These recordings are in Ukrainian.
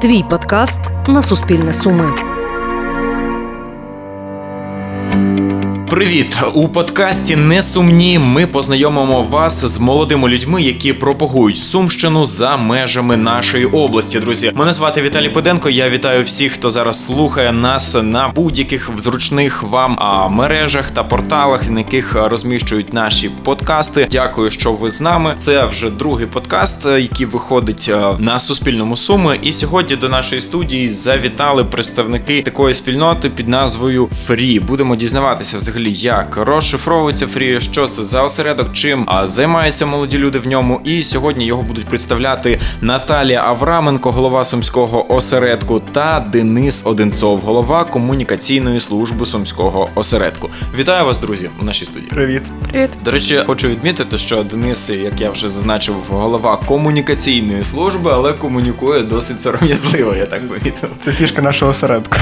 Твій подкаст на Суспільне Суми. Привіт! У подкасті Несумні ми познайомимо вас з молодими людьми, які пропагують сумщину за межами нашої області. Друзі, мене звати Віталій Педенко. Я вітаю всіх, хто зараз слухає нас на будь-яких зручних вам мережах та порталах, на яких розміщують наші подкасти. Дякую, що ви з нами. Це вже другий подкаст, е, який виходить е, на Суспільному Суми. І сьогодні до нашої студії завітали представники такої спільноти під назвою Фрі. Будемо дізнаватися взагалі, як розшифровується Фрі, що це за осередок, чим займаються молоді люди в ньому. І сьогодні його будуть представляти Наталія Авраменко, голова сумського осередку, та Денис Одинцов, голова комунікаційної служби сумського осередку. Вітаю вас, друзі, у нашій студії. Привіт. Привіт. До речі, хочу відмітити, що Денис, як я вже зазначив, голова комунікаційної служби, але комунікує досить сором'язливо, я так помітив. Це фішка нашого осередку.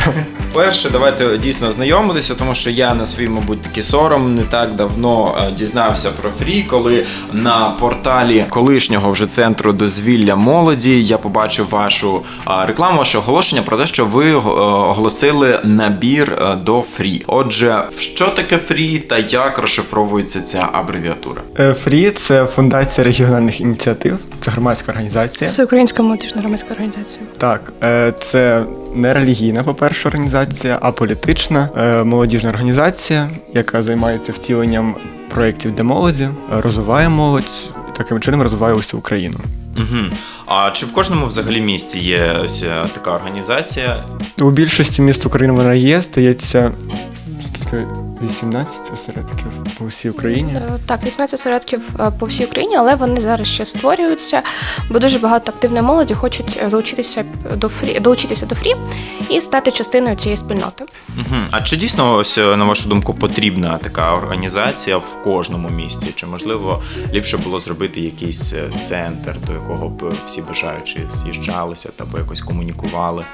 Перше, давайте дійсно знайомитися, тому що я на свій, мабуть, такий сором не так давно е, дізнався про фрі, коли на порталі колишнього вже центру дозвілля молоді я побачив вашу е, рекламу, ваше оголошення про те, що ви е, оголосили набір до фрі. Отже, що таке фрі та як розшифровується ця абревіатура? Фрі це фундація регіональних ініціатив, це громадська організація. Це українська молодіжна громадська організація. Так, це не релігійна, по-перше, організація, а політична е, молодіжна організація, яка займається втіленням проєктів для молоді, розвиває молодь і таким чином розвиває усю Україну. Угу. А чи в кожному взагалі місті є ось е, така організація? У більшості міст України вона є, стається. 18 осередків по всій Україні. Е, Так, 18 осередків е, по всій Україні, але вони зараз ще створюються, бо дуже багато активної молоді хочуть е, залучитися до фрі, долучитися до фрі і стати частиною цієї спільноти. Угу. А чи дійсно ось на вашу думку потрібна така організація в кожному місті? Чи можливо ліпше було зробити якийсь центр, до якого б всі бажаючі з'їжджалися та б якось комунікували?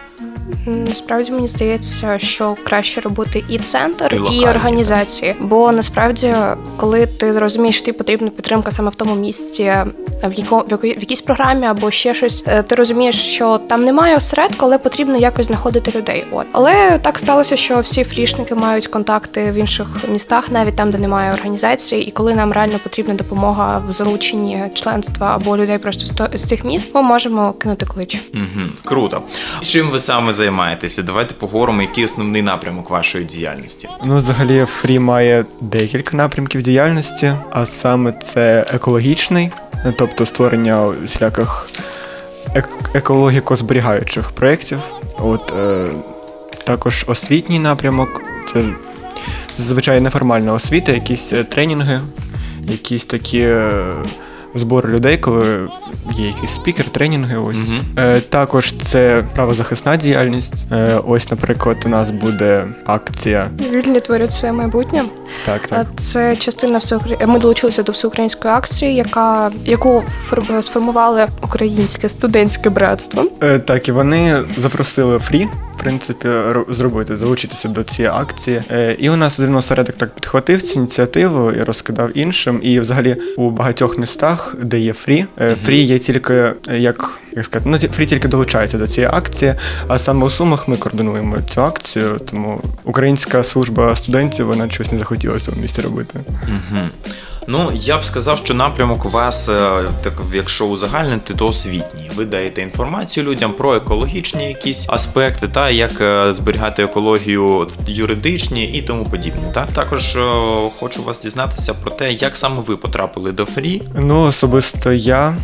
Насправді мені здається, що краще робити і центр, І і, організації. Бо насправді, коли ти розумієш, що тобі потрібна підтримка саме в тому місці, в яко, в, яко- в якійсь програмі або ще щось, е, ти розумієш, що там немає осередку, але потрібно якось знаходити людей. От але так сталося, що всі фрішники мають контакти в інших містах, навіть там, де немає організації, і коли нам реально потрібна допомога в залученні членства або людей просто з то- з цих міст, ми можемо кинути клич. Угу. Круто. Чим ви саме займаєтеся? Давайте поговоримо, який основний напрямок вашої діяльності. Ну, взагалі, фрі має декілька напрямків діяльності, а саме це екологічний, тобто створення всіляких ек- екологіко-зберігаючих проєктів. От, е, також освітній напрямок, це зазвичай неформальна освіта, якісь е, тренінги, якісь такі е, збори людей, коли є якийсь спікер, тренінги. Ось. Мгм. Е, також це правозахисна діяльність. Е, ось, наприклад, у нас буде акція. Вільні творять своє майбутнє. Так, так. Це частина всеукр- Ми долучилися до всеукраїнської акції, яка яку фор- сформували українське студентське братство. Е, так, і вони запросили фрі, в принципі, ро- зробити, залучитися до цієї акції. Е, і у нас один осередок так підхватив цю ініціативу і розкидав іншим. І взагалі у багатьох містах, де є фрі, е, фрі є тільки як. Як сказати, ну фрі тільки долучається до цієї акції, а саме у Сумах ми координуємо цю акцію, тому українська служба студентів вона щось не захотіла в цьому місці робити. Угу. Ну, я б сказав, що напрямок у вас, е, так якщо узагальнити, то освітній. Ви даєте інформацію людям про екологічні якісь аспекти, та як е, зберігати екологію юридичні і тому подібне. Та також е, хочу вас дізнатися про те, як саме ви потрапили до фрі. Ну, особисто я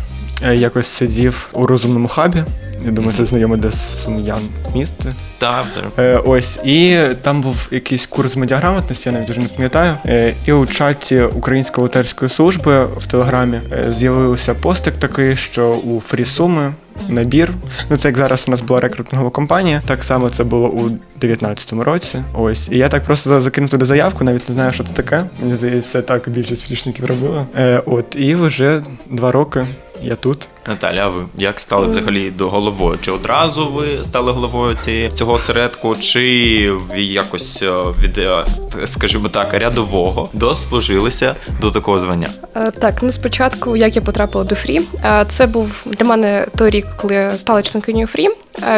якось сидів у розумному хабі. Я думаю, це знайоме для сум'ян місце. Та Е, ось, і там був якийсь курс медіаграмотності, я навіть дуже не пам'ятаю. Е, і у чаті Української волонтерської служби в Телеграмі е, з'явився постик такий, що у Фрісуми набір. Ну, це як зараз у нас була рекрутингова компанія. Так само це було у 19-му році. Ось. І я так просто за- закинув туди заявку, навіть не знаю, що це таке. Мені здається, так більшість фрішників робила. Е, от, і вже два роки я тут. Наталя, а ви як стали взагалі до головою? Чи одразу ви стали головою цієї цього осередку, чи ви якось е, від, е, скажімо так, рядового дослужилися до такого звання? Е, Так, ну спочатку, як я потрапила до Фрі, це був для мене той рік, коли я стала членкинею Фрі.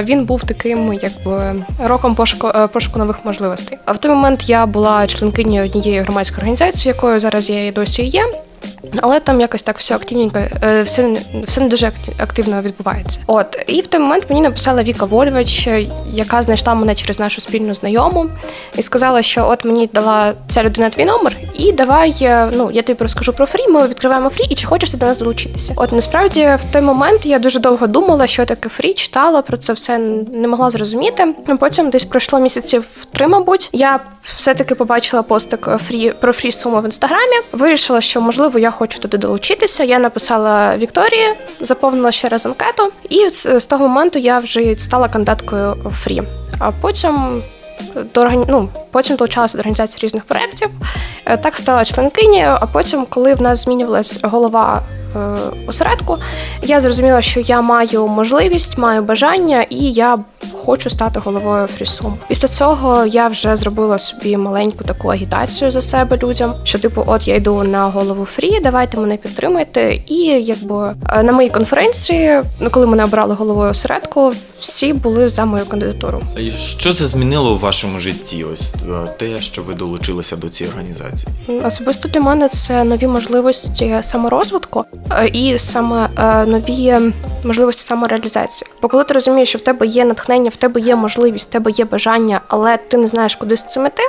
Він був таким, якби роком пошуку, пошуку нових можливостей. А в той момент я була членкинею однієї громадської організації, якою зараз я і досі є. Але там якось так все активненько, все, все не дуже активно відбувається. От і в той момент мені написала Віка Вольвич, е, яка знайшла мене через нашу спільну знайому, і сказала, що от мені дала ця людина твій номер, і давай, е, ну я тобі розкажу про фрі. Ми відкриваємо фрі, і чи хочеш ти до нас долучитися? От насправді в той момент я дуже довго думала, що таке фрі, читала про це все, не могла зрозуміти. Ну, Потім десь пройшло місяців три, мабуть. Я все-таки побачила постик е, фрі про фрі суму в інстаграмі. Вирішила, що можливо я хочу туди долучитися. Я написала Вікторії, заповнила ще раз анкету, і з, того моменту я вже стала кандидаткою фрі. А потім до ну, потім долучалася до організації різних проєктів. Е, Так стала членкинею, а потім, коли в нас змінювалась голова е, осередку, я зрозуміла, що я маю можливість, маю бажання, і я хочу стати головою фрісум. Після цього я вже зробила собі маленьку таку агітацію за себе людям, що типу, от я йду на голову фрі, давайте мене підтримайте. І якби е, на моїй конференції, ну коли мене обрали головою осередку, всі були за мою кандидатуру. І Що це змінило у вашому житті? Ось е, те, що ви долучилися до цієї організації? Особисто для мене це нові можливості саморозвитку е, і саме е, нові можливості самореалізації. Бо коли ти розумієш, що в тебе є натхнення, в тебе є можливість, в тебе є бажання, але ти не знаєш, куди з цим іти.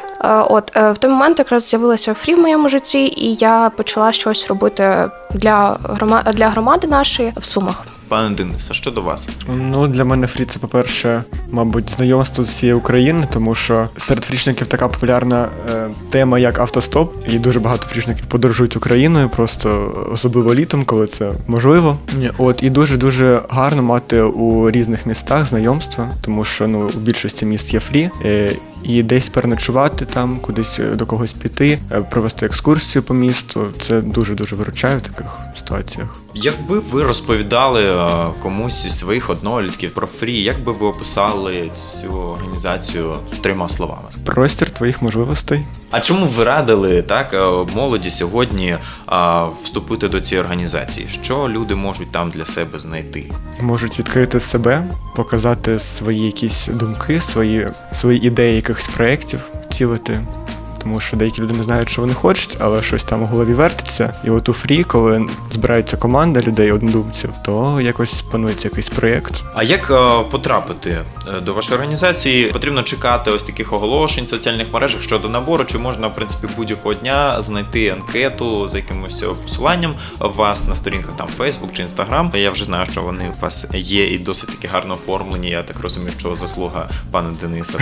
От в той момент якраз з'явилася фрі в моєму житті, і я почала щось робити для грома- для громади нашої в сумах. Пане Денисе, що до вас? Ну, для мене фрі це, по-перше, мабуть, знайомство з всієї України, тому що серед фрішників така популярна е, тема, як автостоп, і дуже багато фрішників подорожують Україною, просто особливо літом, коли це можливо. От і дуже дуже гарно мати у різних містах знайомства, тому що ну у більшості міст є фрі. Е, і десь переночувати там, кудись е, до когось піти, е, провести екскурсію по місту. Це дуже дуже виручає в таких ситуаціях. Якби ви розповідали е, комусь із своїх однолітків про фрі, як би ви описали цю організацію трьома словами? Простір твоїх можливостей. А чому ви радили так молоді сьогодні вступити до цієї організації? Що люди можуть там для себе знайти? можуть відкрити себе, показати свої якісь думки, свої, свої ідеї якихось проєктів, втілити. Тому що деякі люди не знають, що вони хочуть, але щось там у голові вертиться. І от у фрі, коли збирається команда людей, однодумців, то якось планується якийсь проєкт. А як е, потрапити е, до вашої організації? Потрібно чекати ось таких оголошень в соціальних мережах щодо набору, чи можна в принципі будь-якого дня знайти анкету за якимось е, посиланням у вас на сторінках там Facebook чи Instagram. Я вже знаю, що вони у вас є і досить таки гарно оформлені. Я так розумію, що заслуга пана Дениса.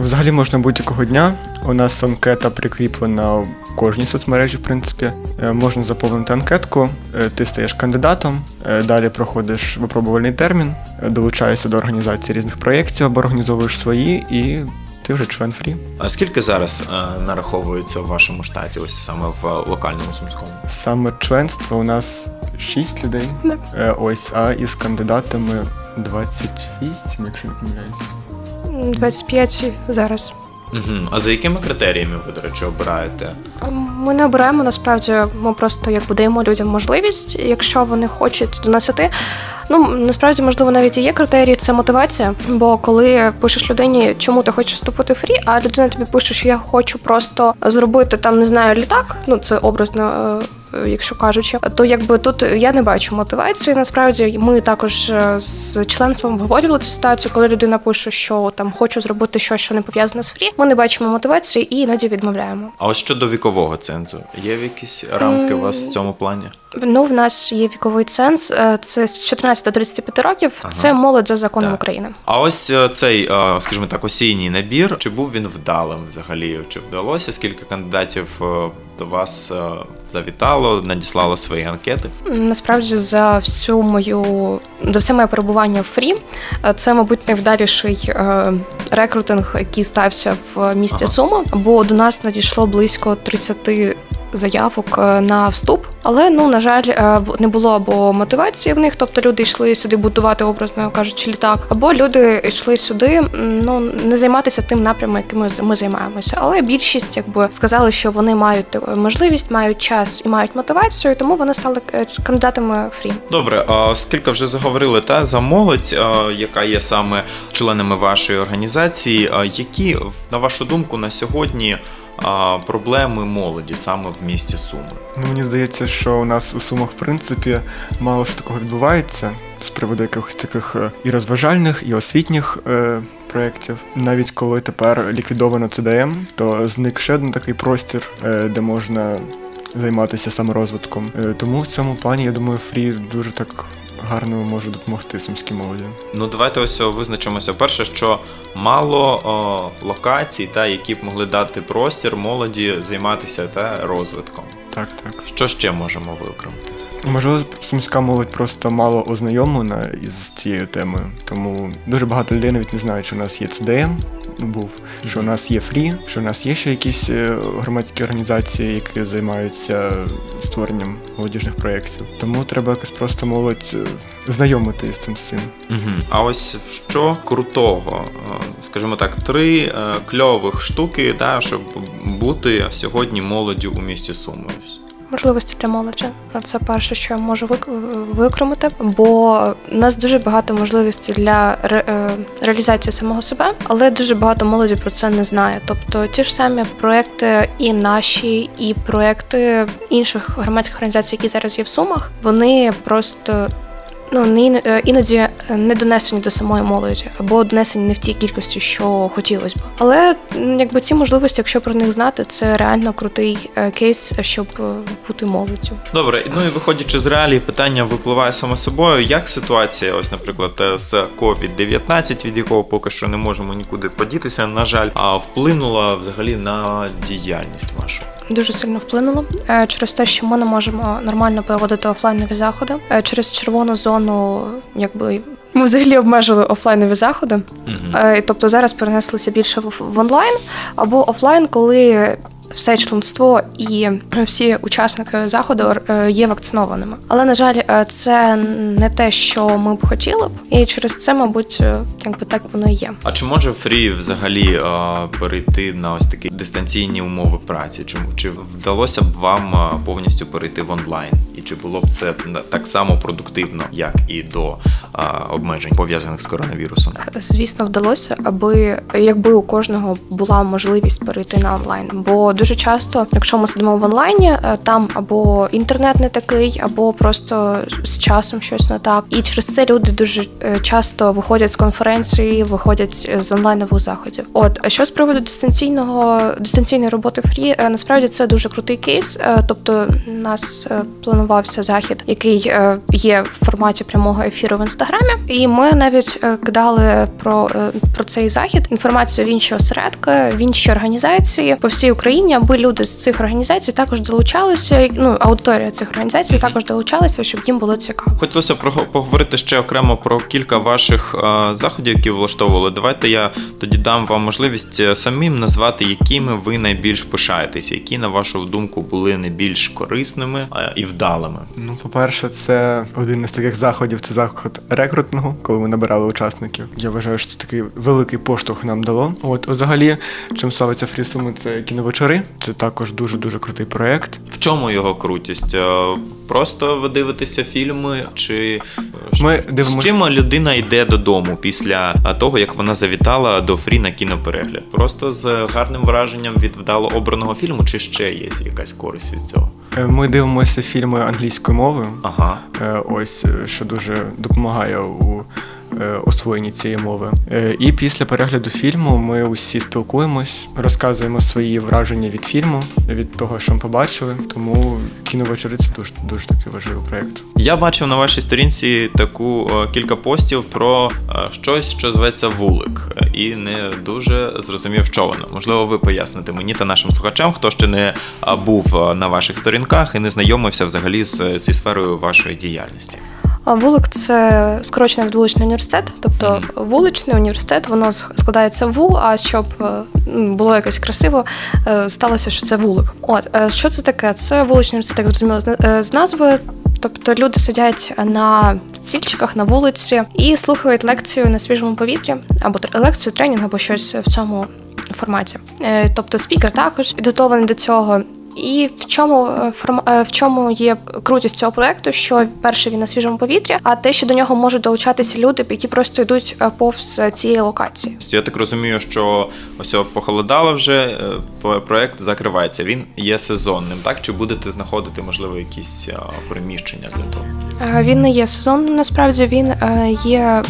Взагалі можна будь-якого дня. У нас анкета прикріплена в кожній соцмережі, в принципі. Е, Можна заповнити анкетку, е, ти стаєш кандидатом, е, далі проходиш випробувальний термін, долучаєшся до організації різних проєктів або організовуєш свої, і ти вже член фрі. А скільки зараз е, нараховується в вашому штаті, ось саме в локальному сумському? Саме членство у нас 6 людей. Е, Ось, а із кандидатами 28, якщо не помиляюсь. М, 25 зараз. Угу. А за якими критеріями ви, до речі, обираєте? Ми не обираємо насправді. Ми просто якби даємо людям можливість, якщо вони хочуть до. Ну насправді, можливо, навіть і є критерії, це мотивація. Бо коли пишеш людині, чому ти хочеш вступити в фрі, а людина тобі пише, що я хочу просто зробити там, не знаю, літак. Ну це образно. Е, Якщо кажучи, то якби тут я не бачу мотивації. Насправді ми також е, з членством обговорювали цю ситуацію, коли людина пише, що там хочу зробити щось, що не пов'язане з фрі. Ми не бачимо мотивації і іноді відмовляємо. А ось щодо вікового цензу, є якісь рамки у вас в цьому плані? Ну, в нас є віковий ценз, е, це з 14 до 35 років. Ага. Це молодь за законом Так. України. А ось е, цей, е, скажімо так, осінній набір, чи був він вдалим взагалі? Чи вдалося? Скільки кандидатів до вас завітало, надіслало свої анкети? Насправді, за всю мою за все моє перебування в фрі, це, мабуть, найвдаліший рекрутинг, який стався в місті Ага. Суми, бо до нас надійшло близько 30 заявок е, на вступ. Але ну на жаль, е, не було або мотивації в них, тобто люди йшли сюди будувати образно кажучи літак, або люди йшли сюди, ну не займатися тим напрямом, яким ми ми займаємося. Але більшість якби сказали, що вони мають е, можливість, мають час і мають мотивацію, тому вони стали кандидатами фрі. Добре, а оскільки вже заговорили та за молодь, яка є саме членами вашої організації, які на вашу думку на сьогодні проблеми молоді саме в місті Суми? Ну, мені здається, що у нас у Сумах, в принципі, мало що такого відбувається з приводу якихось таких е, і розважальних, і освітніх е, проєктів. Навіть коли тепер ліквідовано ЦДМ, то зник ще один такий простір, е, де можна займатися саморозвитком. Е, тому в цьому плані, я думаю, фрі дуже так гарно може допомогти сумській молоді. Ну, давайте ось визначимося. Перше, що мало о, локацій, та які б могли дати простір молоді займатися та розвитком. Так, так. Що ще можемо виокремити? Можливо, сумська молодь просто мало ознайомлена із цією темою, тому дуже багато людей навіть не знають, що у нас є ЦДМ, був, що у нас є фрі, що у нас є ще якісь е, громадські організації, які займаються створенням молодіжних проєктів. Тому треба якось просто молодь е, знайомити із цим всім. Угу. А ось що крутого, е, скажімо так, три кльових штуки, да, щоб бути сьогодні молоддю у місті Суми. Можливості для молоді. Це перше, що я можу вик- бо у нас дуже багато можливостей для е, реалізації самого себе, але дуже багато молоді про це не знає. Тобто ті ж самі проекти і наші, і проекти інших громадських організацій, які зараз є в Сумах, вони просто. Ну, не е, іноді не донесені до самої молоді, або донесені не в тій кількості, що хотілося б. Але якби ці можливості, якщо про них знати, це реально крутий е, кейс, щоб е, бути молоддю. Добре, ну і виходячи з реалій, питання випливає само собою. Як ситуація, ось, наприклад, е, з COVID-19, від якого поки що не можемо нікуди подітися, на жаль, а вплинула взагалі на діяльність вашу? Дуже сильно вплинуло е, через те, що ми не можемо нормально проводити офлайнові заходи. Е, Через червону зону, якби ми взагалі обмежили офлайнові заходи. Е, Тобто зараз перенеслися більше в онлайн або офлайн, коли все членство і всі учасники заходу е, є вакцинованими. Але на жаль, е, це не те, що ми б хотіли б, і через це, мабуть, е, якби так воно і є. А чи може Фрі взагалі е, перейти на ось такі дистанційні умови праці? Чи, чи вдалося б вам повністю перейти в онлайн? І чи було б це так само продуктивно, як і до е, обмежень пов'язаних з коронавірусом? Звісно, вдалося, аби якби у кожного була можливість перейти на онлайн. Бо дуже часто, якщо ми сидимо в онлайні, е, там або інтернет не такий, або просто з часом щось не так. І через це люди дуже е, часто виходять з конференції, виходять з онлайнових заходів. От що з приводу дистанційного дистанційної роботи фрі, е, насправді це дуже крутий кейс. Тобто, у нас планувався захід, який є в форматі прямого ефіру в інстаграмі, і ми навіть кидали про, про цей захід інформацію в інші осередки, в інші організації по всій Україні, аби люди з цих організацій також долучалися. Ну аудиторія цих організацій також долучалася, щоб їм було цікаво. Хотілося б прого- поговорити ще окремо про кілька ваших е, заходів, які влаштовували. Давайте я тоді дам вам можливість е, самим назвати, якими ви найбільш пишаєтесь, які, на вашу думку, були найбільш корисними е, і вдалими. Ну, по-перше, це один із таких заходів, це заход рекрутингу, коли ми набирали учасників. Я вважаю, що це такий великий поштовх нам дало. От, взагалі, чим славиться Фрісуми, це кіновечори. Це також дуже дуже крутий проєкт. В чому його крутість? Е, Просто ви дивитеся фільми, чи е, Ми з дивимося. чим людина йде додому після е, того, як вона завітала до фрі на кіноперегляд? Просто з гарним враженням від вдало обраного фільму, чи ще є якась користь від цього? Ми дивимося фільми англійською мовою. Ага. Ось що дуже допомагає у освоєнні цієї мови. Е, І після перегляду фільму ми усі спілкуємось, розказуємо свої враження від фільму, від того, що ми побачили. Тому кіновечори це дуже дуже такий важливий проєкт. Я бачив на вашій сторінці таку е, кілька постів про е, щось, що зветься вулик, е, і не дуже зрозумів, що воно. Можливо, ви поясните мені та нашим слухачам, хто ще не е, був е, на ваших сторінках і не знайомився взагалі з, зі сферою вашої діяльності. Вулик це скорочений вуличний університет, тобто вуличний університет, воно складається ву, а щоб е, було якось красиво, е, сталося, що це вулик. От е, що це таке? Це вуличний університет, як зрозуміло з на- з назви. Тобто люди сидять на стільчиках на вулиці і слухають лекцію на свіжому повітрі, або лекцію, тренінг, або щось в цьому форматі. Тобто спікер також підготовлений до цього. І в чому е, е, в чому є крутість цього проекту? Що перше він на свіжому повітрі, а те, що до нього можуть долучатися люди, які просто йдуть е, повз цієї локації. Я так розумію, що ось похолодало вже, проект закривається. Він є сезонним, так? Чи будете знаходити, можливо, якісь приміщення для того? Він не є сезонним, насправді він є.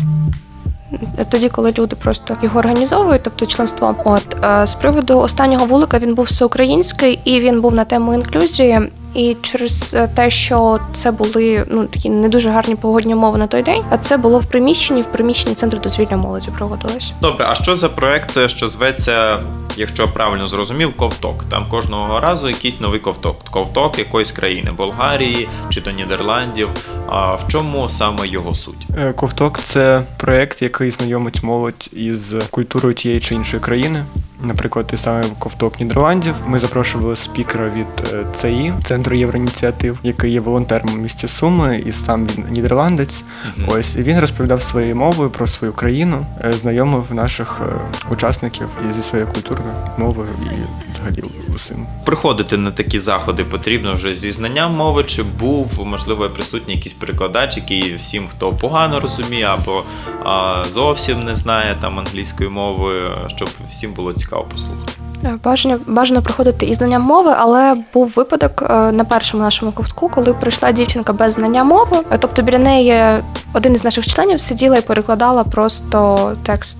Тоді, коли люди просто його організовують, тобто членство. От е, з приводу останнього вулика він був всеукраїнський і він був на тему інклюзії. І через е, те, що це були ну такі не дуже гарні погодні умови на той день, а це було в приміщенні, в приміщенні центру дозвілля молоді проводилось. Добре, а що за проект, е, що зветься, якщо я правильно зрозумів, ковток? Там кожного разу якийсь новий ковток. Ковток якоїсь країни, Болгарії чи то Нідерландів. А в чому саме його суть? Е, Ковток це проєкт, який знайомить молодь із культурою тієї чи іншої країни. Наприклад, той самий ковток Нідерландів. Ми запрошували спікера від е, ЦІ, центру євроініціатив, який є волонтером у місті Суми, і сам він нідерландець. Мгм. Ось і він розповідав своєю мовою про свою країну, е, знайомив наших е, учасників і зі своєю культурою, мовою і взагалі усім. Приходити на такі заходи потрібно вже зі знанням мови, чи був можливо присутній якийсь перекладач, який всім, хто погано розуміє або а, зовсім не знає там англійської мови, щоб всім було цікаво послухати. Е, Бажано бажано проходити і знання мови, але був випадок е, на першому нашому ковтку, коли прийшла дівчинка без знання мови. Е, Тобто біля неї один із наших членів сиділа і перекладала просто текст,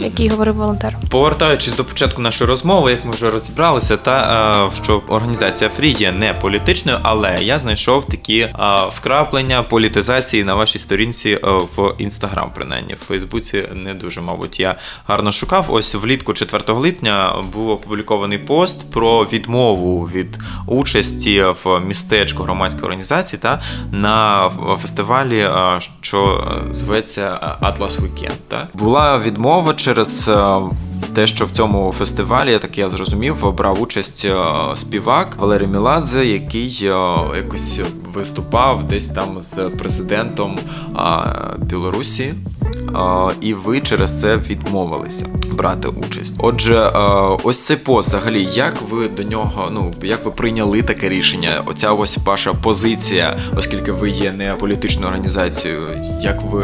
який говорив волонтер. Повертаючись до початку нашої розмови, як ми вже розібралися, та е, що організація Фрі є не політичною, але я знайшов такі е, вкраплення політизації на вашій сторінці е, в інстаграм, принаймні в Фейсбуці не дуже, мабуть, я гарно шукав. Ось влітку 4 липня був опублікований пост про відмову від участі в містечку громадської організації та на фестивалі, що зветься Atlas Weekend. Та була відмова через. е, те, що в цьому фестивалі, так я зрозумів, брав участь е, співак Валерій Міладзе, який е, якось виступав десь там з президентом Білорусі. І ви через це відмовилися брати участь. Отже, ось цей пост, взагалі, як ви до нього, ну як ви прийняли таке рішення? Оця ось ваша позиція, оскільки ви є не політичною організацією, як ви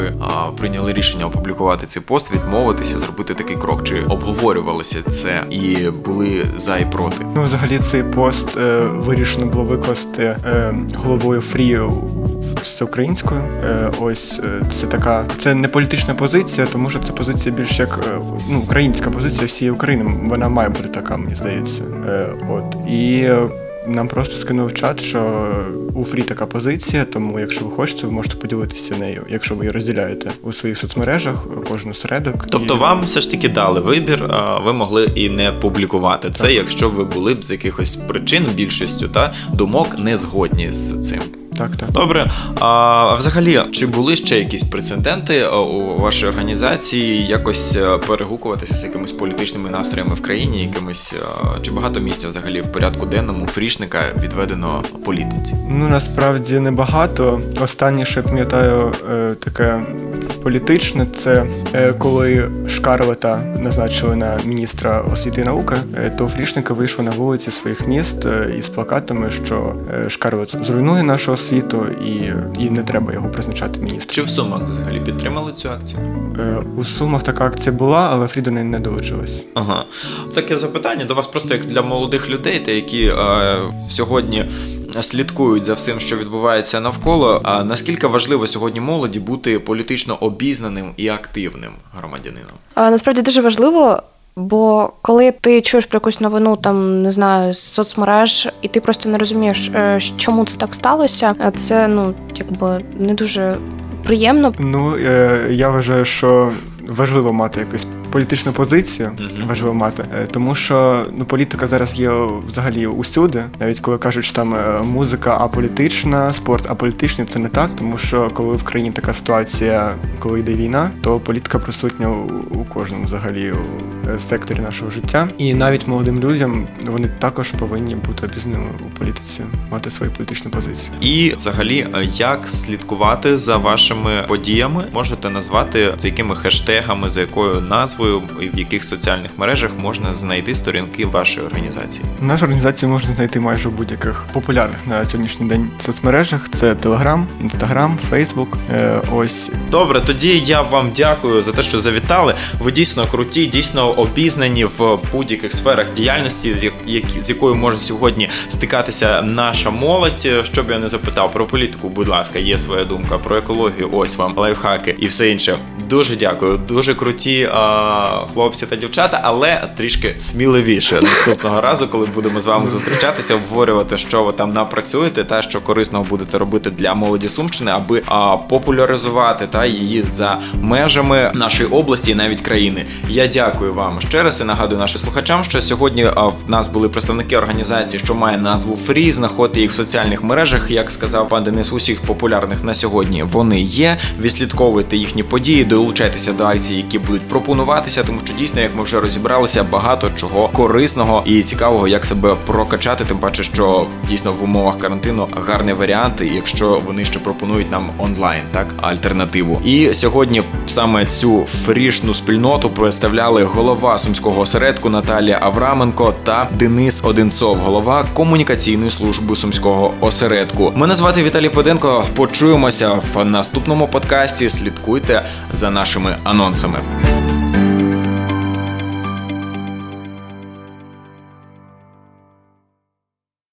прийняли рішення опублікувати цей пост, відмовитися, зробити такий крок? Чи обговорювалося це і були за і проти? Ну, взагалі, цей пост е, вирішено було викласти е, головою Фрі всеукраїнською. Е, ось е, це така, це не політична позиція, тому що це позиція більш як е, ну, українська позиція всієї України. Вона має бути така, мені здається. От і. Нам просто скинув чат, що у Фрі така позиція, тому якщо ви хочете, ви можете поділитися нею, якщо ви її розділяєте у своїх соцмережах кожен середок. Тобто І- вам все ж таки дали вибір, а ви могли і не публікувати це, якщо ви були б з якихось причин більшістю та думок не згодні з цим. Так, так. Добре. А взагалі, чи були ще якісь прецеденти е, у вашій організації якось е, перегукуватися з якимись політичними настроями в країні, якимись е, чи багато місця взагалі в порядку денному фрішника відведено політиці? Ну насправді небагато. Останнє, що я пам'ятаю, таке політичне, це коли Шкарлета назначили на міністра освіти і науки, то фрішники вийшли на вулиці своїх міст із плакатами, що Шкарлет зруйнує нашу освіту і, і не треба його призначати міністром. Чи в Сумах взагалі підтримали цю акцію? Е, У Сумах така акція була, але Фрі до неї не долучилась. Ага, таке запитання до вас просто як для молодих людей, та які е, сьогодні слідкують за всім, що відбувається навколо. А наскільки важливо сьогодні молоді бути політично обізнаним і активним громадянином? А, Насправді дуже важливо. Бо коли ти чуєш про якусь новину, там не знаю, з соцмереж, і ти просто не розумієш, е, чому це так сталося, е, це ну якби не дуже приємно. Ну е, я вважаю, що важливо мати якийсь політичну позицію Мгм. важливо мати, Е, тому що ну політика зараз є взагалі усюди. Навіть коли кажуть, що там е, музика аполітична, спорт аполітичний, це не так, тому що коли в країні така ситуація, коли йде війна, то політика присутня у, кожному взагалі у е, секторі нашого життя. І навіть молодим людям вони також повинні бути обізнаними у політиці, мати свою політичну позицію. І взагалі, як слідкувати за вашими подіями, можете назвати за якими хештегами, за якою назвою і в яких соціальних мережах можна знайти сторінки вашої організації. Нашу організацію можна знайти майже у будь-яких популярних на сьогоднішній день соцмережах. Це Telegram, Instagram, Facebook. Е, ось Добре, тоді я вам дякую за те, що завітали. Ви дійсно круті, дійсно обізнані в будь-яких сферах діяльності, з які- з якою може сьогодні стикатися наша молодь. Щоб я не запитав про політику, будь ласка, є своя думка про екологію. Ось вам лайфхаки і все інше. Дуже дякую. Дуже круті а, хлопці та дівчата, але трішки сміливіше наступного разу, коли будемо з вами зустрічатися, обговорювати, що ви там напрацюєте, та що корисного будете робити для молоді Сумщини, аби а, популяризувати та її за межами нашої області і навіть країни. Я дякую вам ще раз і нагадую нашим слухачам, що сьогодні в нас були представники організації, що має назву Фрі. Знаходьте їх в соціальних мережах. Як сказав пан Денис, усіх популярних на сьогодні вони є. Відслідковуйте їхні події, долучайтеся до акцій, які будуть пропонуватися, тому що дійсно, як ми вже розібралися, багато чого корисного і цікавого, як себе прокачати. Тим паче, що дійсно в умовах карантину гарний варіант, якщо вони ще пропонують нам онлайн, так альтернативу. І сьогодні саме цю фрішну спільноту представляли голова сумського осередку Наталія Авраменко та Денис Одинцов, голова комунікаційної служби сумського осередку. Мене звати Віталій Поденко. Почуємося в наступному подкасті. Слідкуйте за нашими анонсами.